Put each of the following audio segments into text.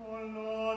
Oh, Amen.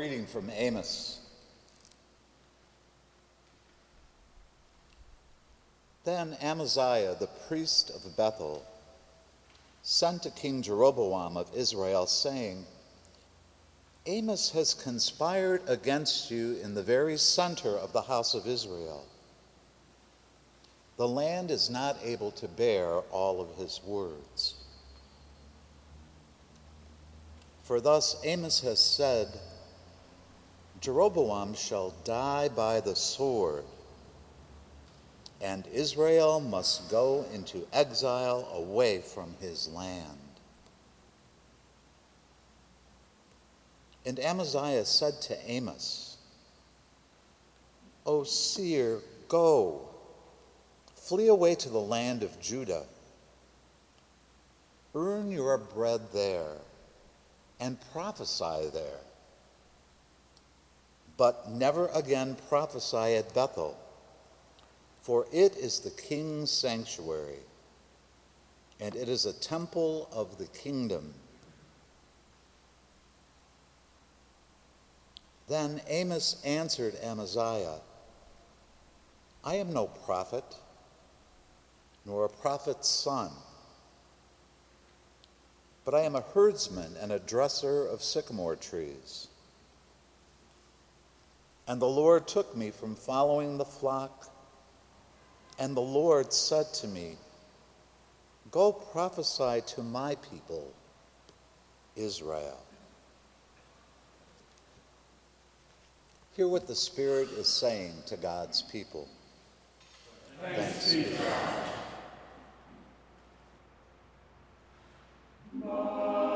Reading from Amos. Then Amaziah, the priest of Bethel, sent to King Jeroboam of Israel, saying, Amos has conspired against you in the very center of the house of Israel. The land is not able to bear all of his words. For thus Amos has said, Jeroboam shall die by the sword, and Israel must go into exile away from his land. And Amaziah said to Amos, O seer, go, flee away to the land of Judah. Earn your bread there and prophesy there. But never again prophesy at Bethel, for it is the king's sanctuary, and it is a temple of the kingdom. Then Amos answered Amaziah, I am no prophet, nor a prophet's son, but I am a herdsman and a dresser of sycamore trees. And the Lord took me from following the flock, and the Lord said to me, Go prophesy to my people, Israel. Hear what the Spirit is saying to God's people. Thanks, to God.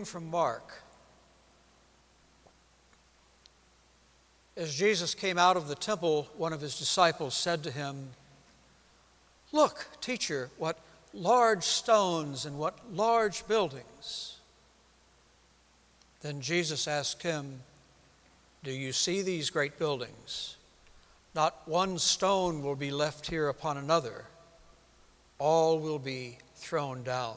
Reading from Mark. As Jesus came out of the temple, one of his disciples said to him, Look, teacher, what large stones and what large buildings. Then Jesus asked him, Do you see these great buildings? Not one stone will be left here upon another, all will be thrown down.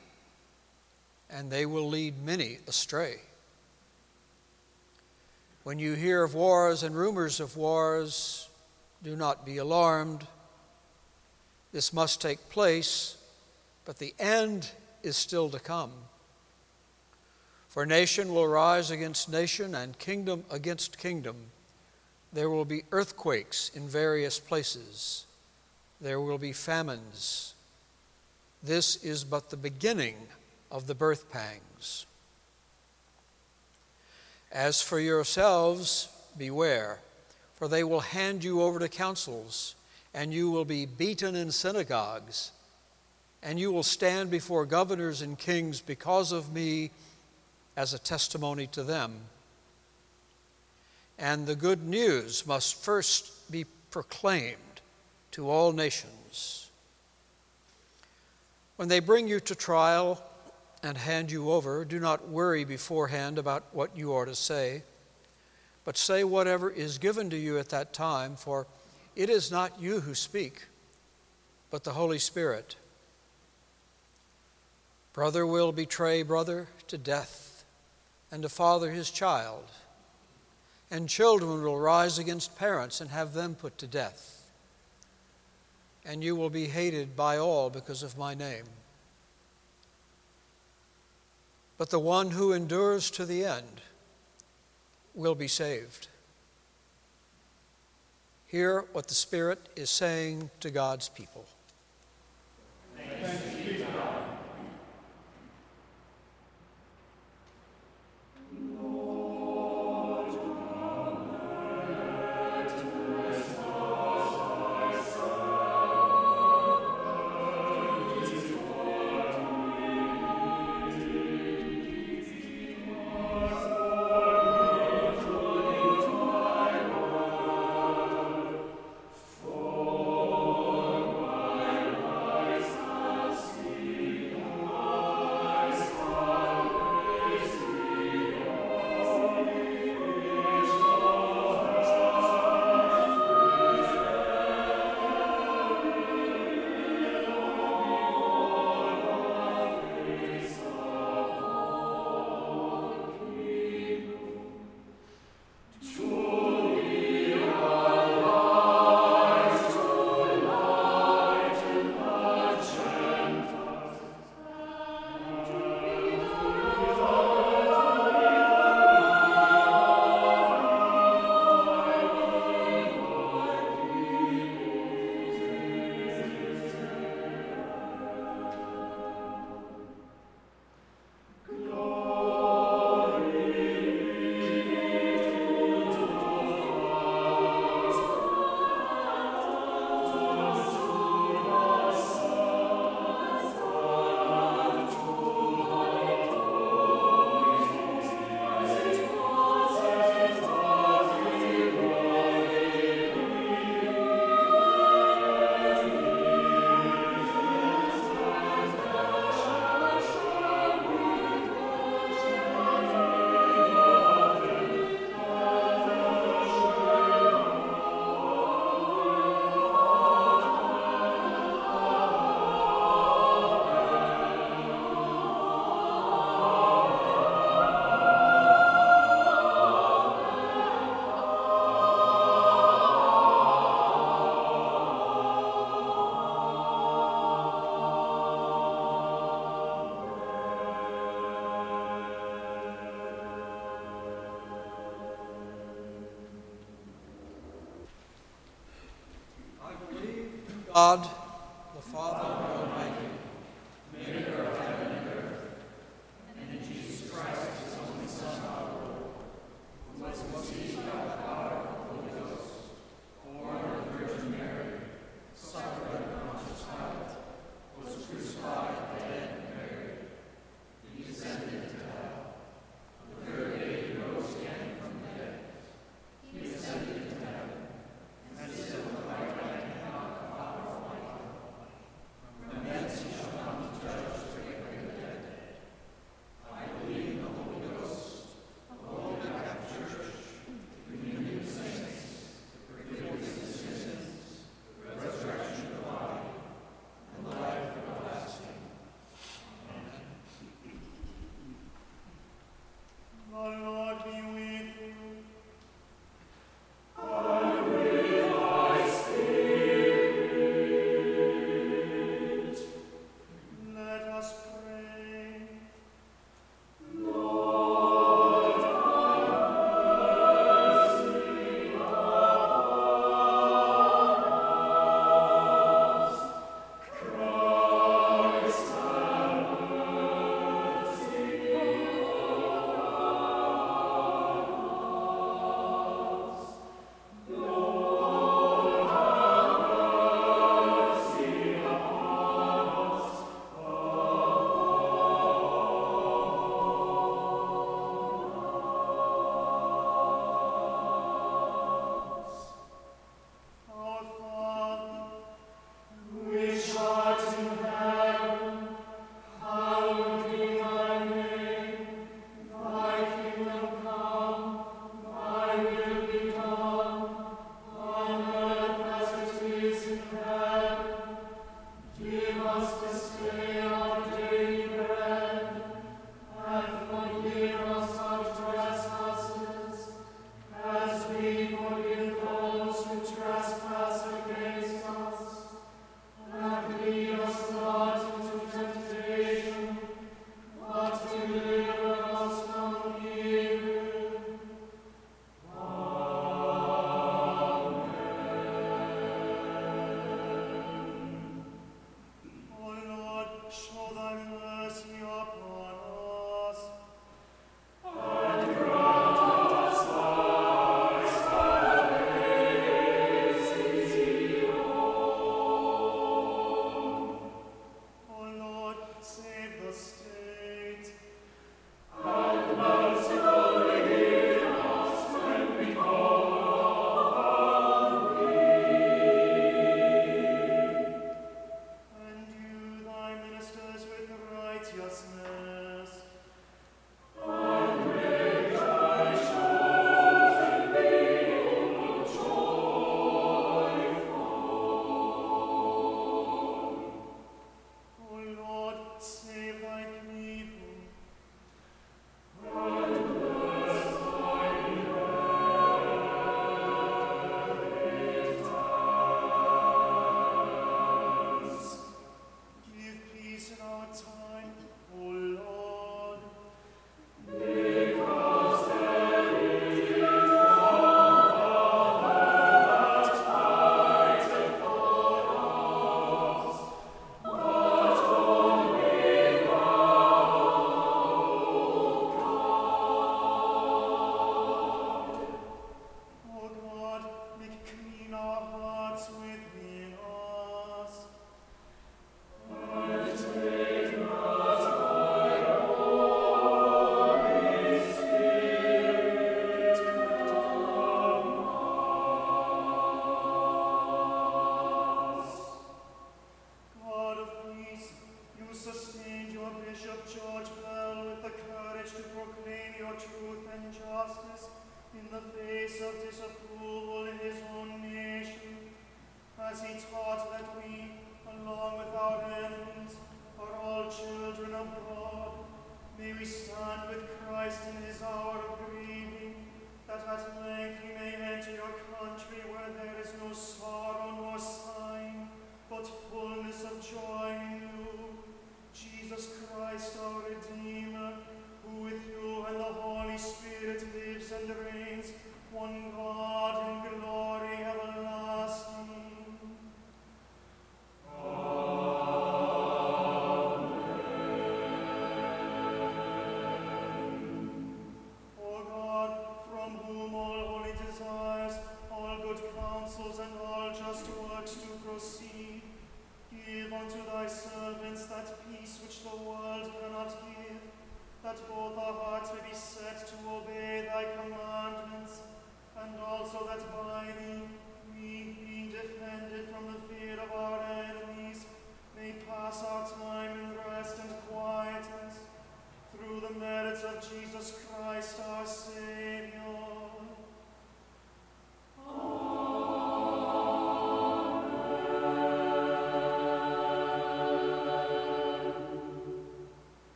and they will lead many astray. When you hear of wars and rumors of wars, do not be alarmed. This must take place, but the end is still to come. For nation will rise against nation and kingdom against kingdom. There will be earthquakes in various places. There will be famines. This is but the beginning of the birth pangs. As for yourselves, beware, for they will hand you over to councils, and you will be beaten in synagogues, and you will stand before governors and kings because of me as a testimony to them. And the good news must first be proclaimed to all nations. When they bring you to trial, and hand you over, do not worry beforehand about what you are to say, but say whatever is given to you at that time, for it is not you who speak, but the Holy Spirit. Brother will betray brother to death, and a father his child, and children will rise against parents and have them put to death. And you will be hated by all because of my name. But the one who endures to the end will be saved. Hear what the Spirit is saying to God's people. The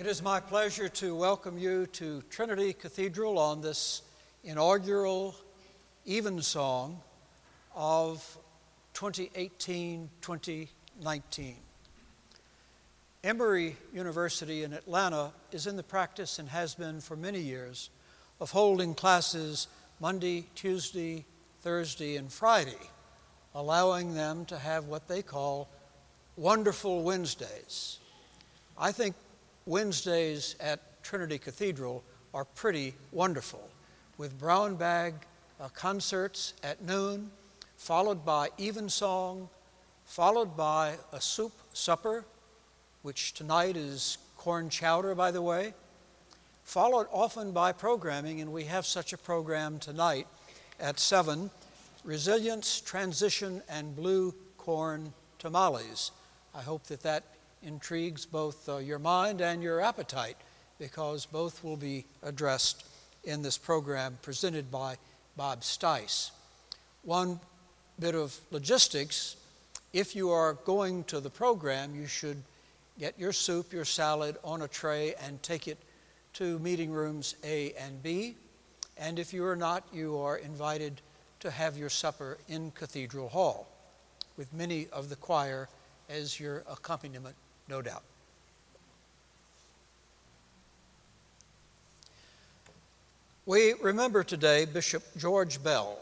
It is my pleasure to welcome you to Trinity Cathedral on this inaugural evensong of 2018 2019. Emory University in Atlanta is in the practice and has been for many years of holding classes Monday, Tuesday, Thursday, and Friday, allowing them to have what they call wonderful Wednesdays. I think Wednesdays at Trinity Cathedral are pretty wonderful, with brown bag uh, concerts at noon, followed by evensong, followed by a soup supper, which tonight is corn chowder, by the way, followed often by programming, and we have such a program tonight at 7 Resilience, Transition, and Blue Corn Tamales. I hope that that intrigues both uh, your mind and your appetite because both will be addressed in this program presented by Bob Stice. One bit of logistics if you are going to the program, you should get your soup, your salad on a tray and take it to meeting rooms A and B. And if you are not, you are invited to have your supper in Cathedral Hall with many of the choir as your accompaniment no doubt. We remember today Bishop George Bell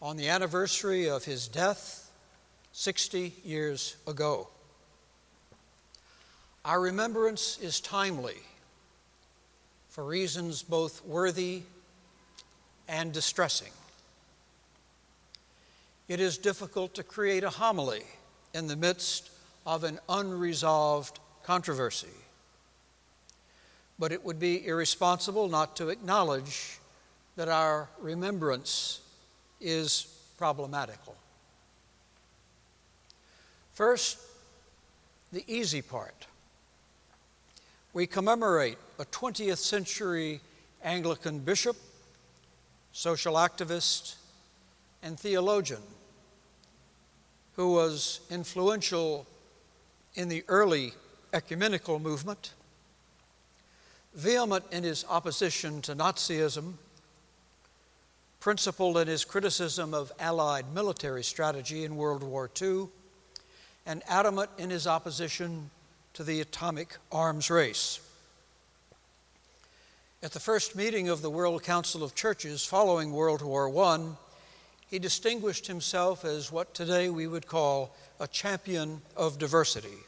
on the anniversary of his death 60 years ago. Our remembrance is timely for reasons both worthy and distressing. It is difficult to create a homily in the midst of an unresolved controversy. But it would be irresponsible not to acknowledge that our remembrance is problematical. First, the easy part. We commemorate a 20th century Anglican bishop, social activist, and theologian who was influential in the early ecumenical movement, vehement in his opposition to Nazism, principled in his criticism of Allied military strategy in World War II, and adamant in his opposition to the atomic arms race. At the first meeting of the World Council of Churches following World War I, he distinguished himself as what today we would call a champion of diversity.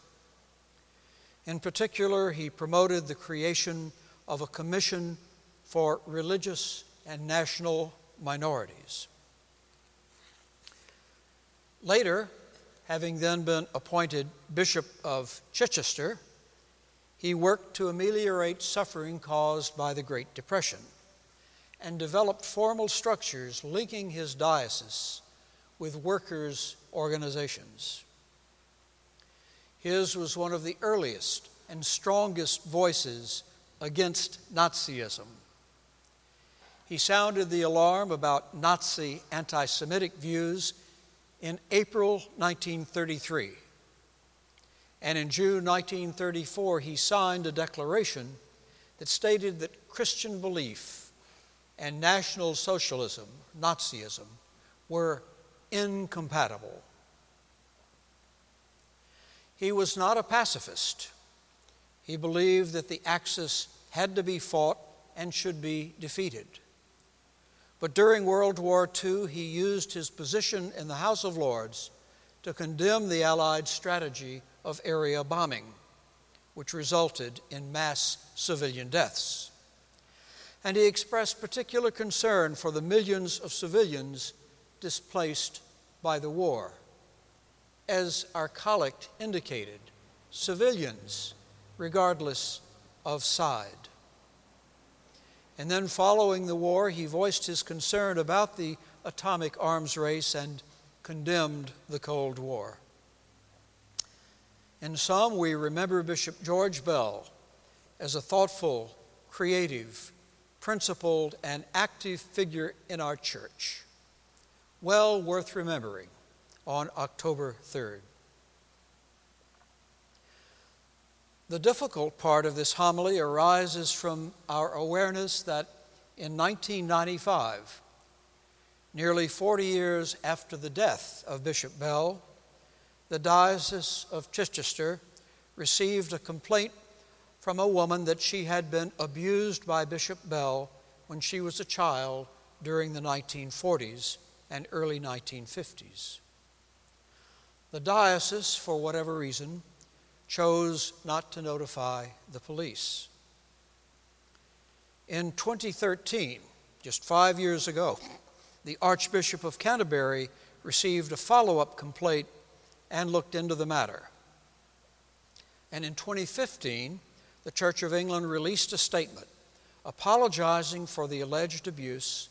In particular, he promoted the creation of a commission for religious and national minorities. Later, having then been appointed Bishop of Chichester, he worked to ameliorate suffering caused by the Great Depression and developed formal structures linking his diocese with workers' organizations. His was one of the earliest and strongest voices against Nazism. He sounded the alarm about Nazi anti Semitic views in April 1933. And in June 1934, he signed a declaration that stated that Christian belief and National Socialism, Nazism, were incompatible. He was not a pacifist. He believed that the Axis had to be fought and should be defeated. But during World War II, he used his position in the House of Lords to condemn the Allied strategy of area bombing, which resulted in mass civilian deaths. And he expressed particular concern for the millions of civilians displaced by the war. As our collect indicated, civilians, regardless of side. And then, following the war, he voiced his concern about the atomic arms race and condemned the Cold War. In sum, we remember Bishop George Bell as a thoughtful, creative, principled, and active figure in our church. Well worth remembering on October 3rd. The difficult part of this homily arises from our awareness that in 1995, nearly 40 years after the death of Bishop Bell, the Diocese of Chichester received a complaint from a woman that she had been abused by Bishop Bell when she was a child during the 1940s and early 1950s. The diocese, for whatever reason, chose not to notify the police. In 2013, just five years ago, the Archbishop of Canterbury received a follow up complaint and looked into the matter. And in 2015, the Church of England released a statement apologizing for the alleged abuse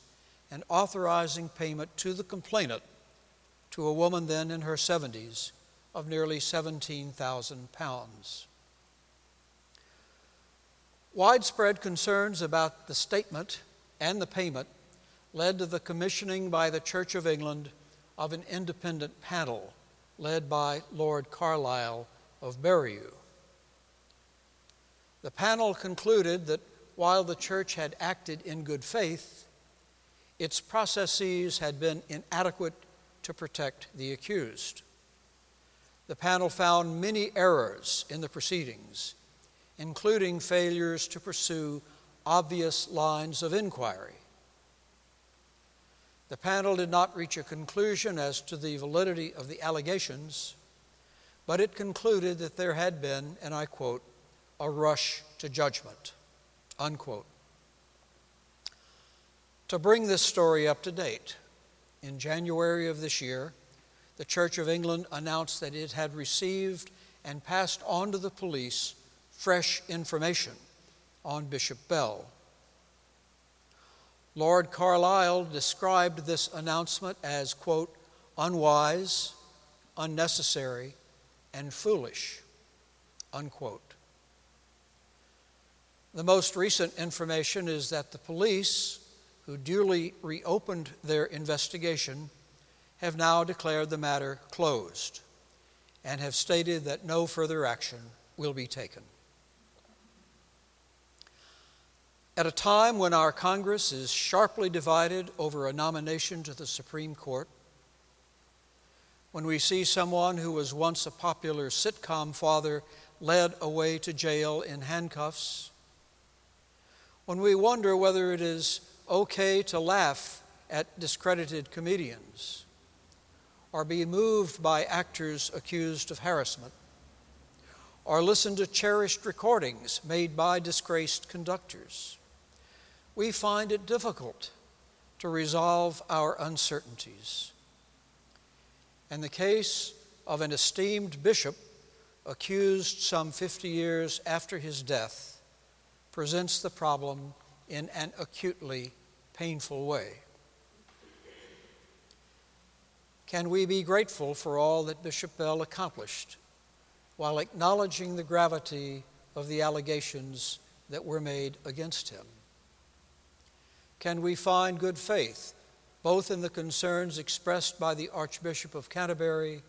and authorizing payment to the complainant, to a woman then in her 70s, of nearly 17,000 pounds. Widespread concerns about the statement and the payment led to the commissioning by the Church of England of an independent panel led by Lord Carlile of Berriew. The panel concluded that while the church had acted in good faith, its processes had been inadequate to protect the accused. The panel found many errors in the proceedings, including failures to pursue obvious lines of inquiry. The panel did not reach a conclusion as to the validity of the allegations, but it concluded that there had been, and I quote, a rush to judgment, unquote. To bring this story up to date, in January of this year, the Church of England announced that it had received and passed on to the police fresh information on Bishop Bell. Lord Carlile described this announcement as, quote, unwise, unnecessary, and foolish, unquote. The most recent information is that the police, who duly reopened their investigation, have now declared the matter closed and have stated that no further action will be taken. At a time when our Congress is sharply divided over a nomination to the Supreme Court, when we see someone who was once a popular sitcom father led away to jail in handcuffs, when we wonder whether it is okay to laugh at discredited comedians, or be moved by actors accused of harassment, or listen to cherished recordings made by disgraced conductors. We find it difficult to resolve our uncertainties. In the case of an esteemed bishop accused some 50 years after his death presents the problem in an acutely painful way. Can we be grateful for all that Bishop Bell accomplished while acknowledging the gravity of the allegations that were made against him? Can we find good faith both in the concerns expressed by the Archbishop of Canterbury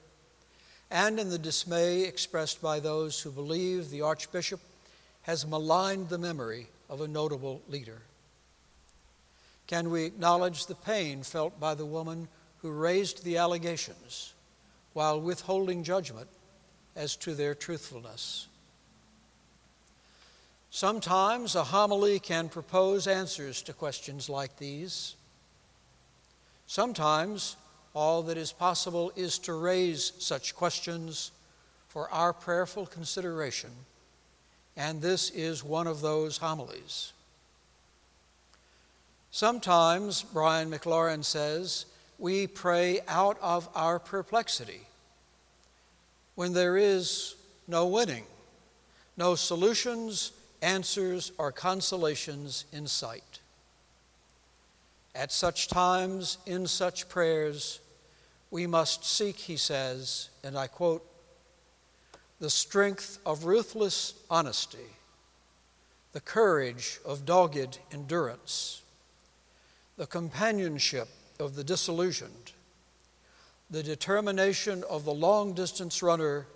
and in the dismay expressed by those who believe the Archbishop has maligned the memory of a notable leader? Can we acknowledge the pain felt by the woman who raised the allegations while withholding judgment as to their truthfulness? Sometimes a homily can propose answers to questions like these. Sometimes all that is possible is to raise such questions for our prayerful consideration, and this is one of those homilies. Sometimes, Brian McLaren says, we pray out of our perplexity when there is no winning, no solutions, answers, or consolations in sight. At such times, in such prayers, we must seek, he says, and I quote, the strength of ruthless honesty, the courage of dogged endurance, the companionship of the disillusioned, the determination of the long distance runner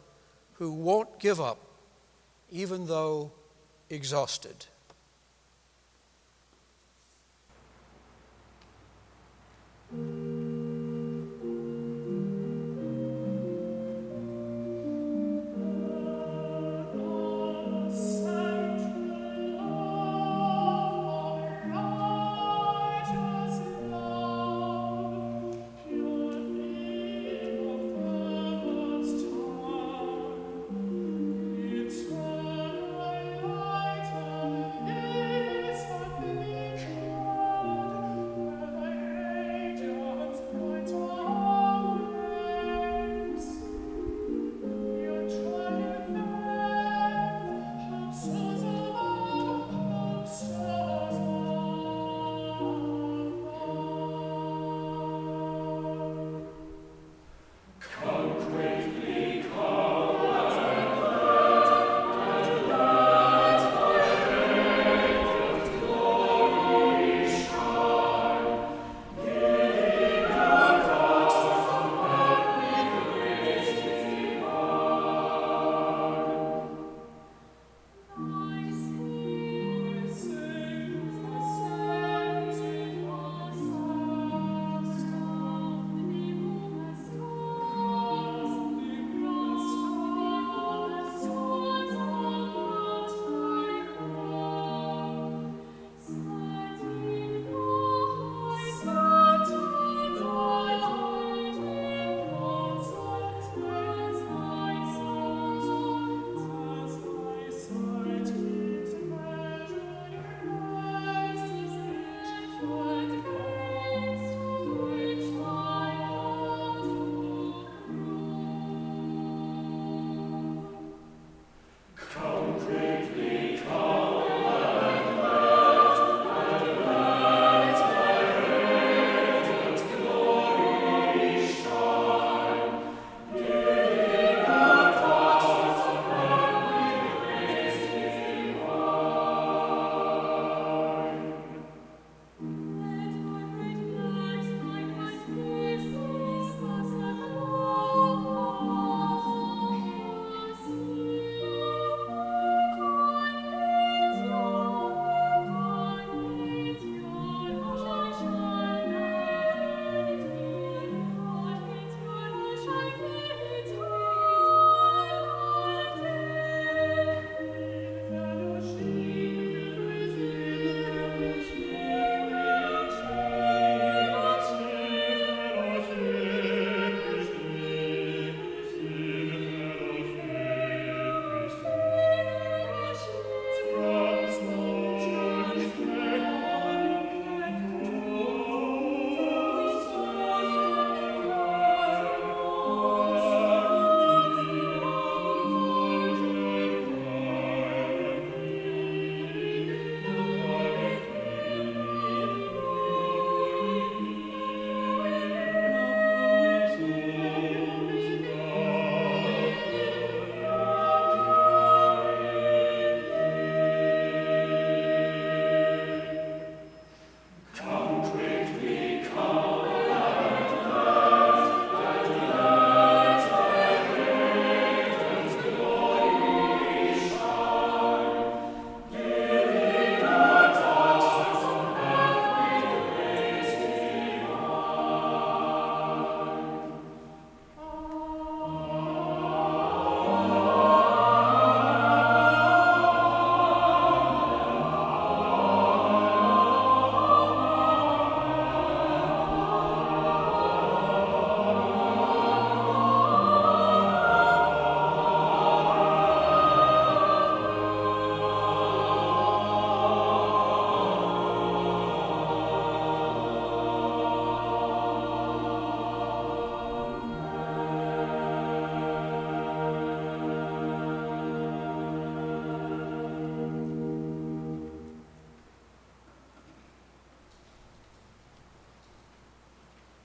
who won't give up even though exhausted.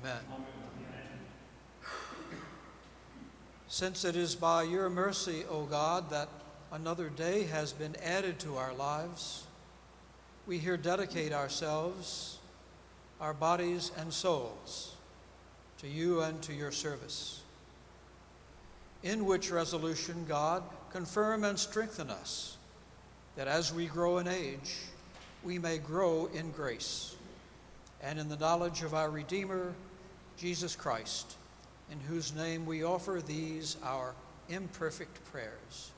Amen. Since it is by your mercy, O God, that another day has been added to our lives, we here dedicate ourselves, our bodies and souls, to you and to your service. In which resolution, God, confirm and strengthen us, that as we grow in age, we may grow in grace and in the knowledge of our Redeemer, Jesus Christ, in whose name we offer these our imperfect prayers.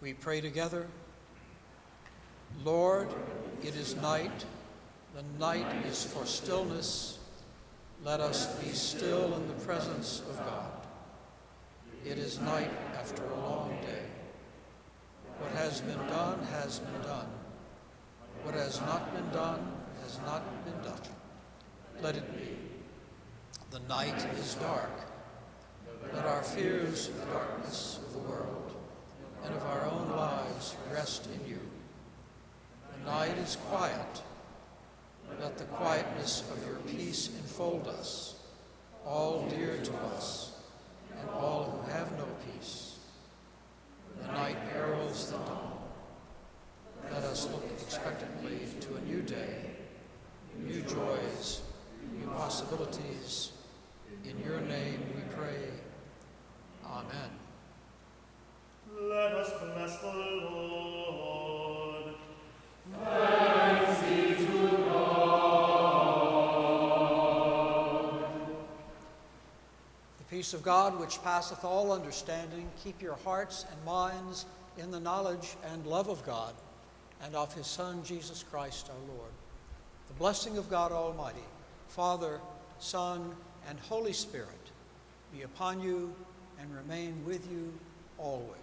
We pray together. Lord, it is night. The night is for stillness. Let us be still in the presence of God. It is night after a long day. What has been done has been done. What has not been done has not been done. Let it be. The night is dark. Let our fears of the darkness of the world and of our own lives rest in you. The night is quiet. Let the quietness of your peace enfold us, all dear to us, and all who have no peace. The night heralds the dawn. Let us look expectantly to a new day, new joys, new possibilities. In your name we pray. Amen. Let us bless the Lord. Thanks be to God. The peace of God, which passeth all understanding, keep your hearts and minds in the knowledge and love of God and of his Son, Jesus Christ our Lord. Blessing of God Almighty, Father, Son, and Holy Spirit be upon you and remain with you always.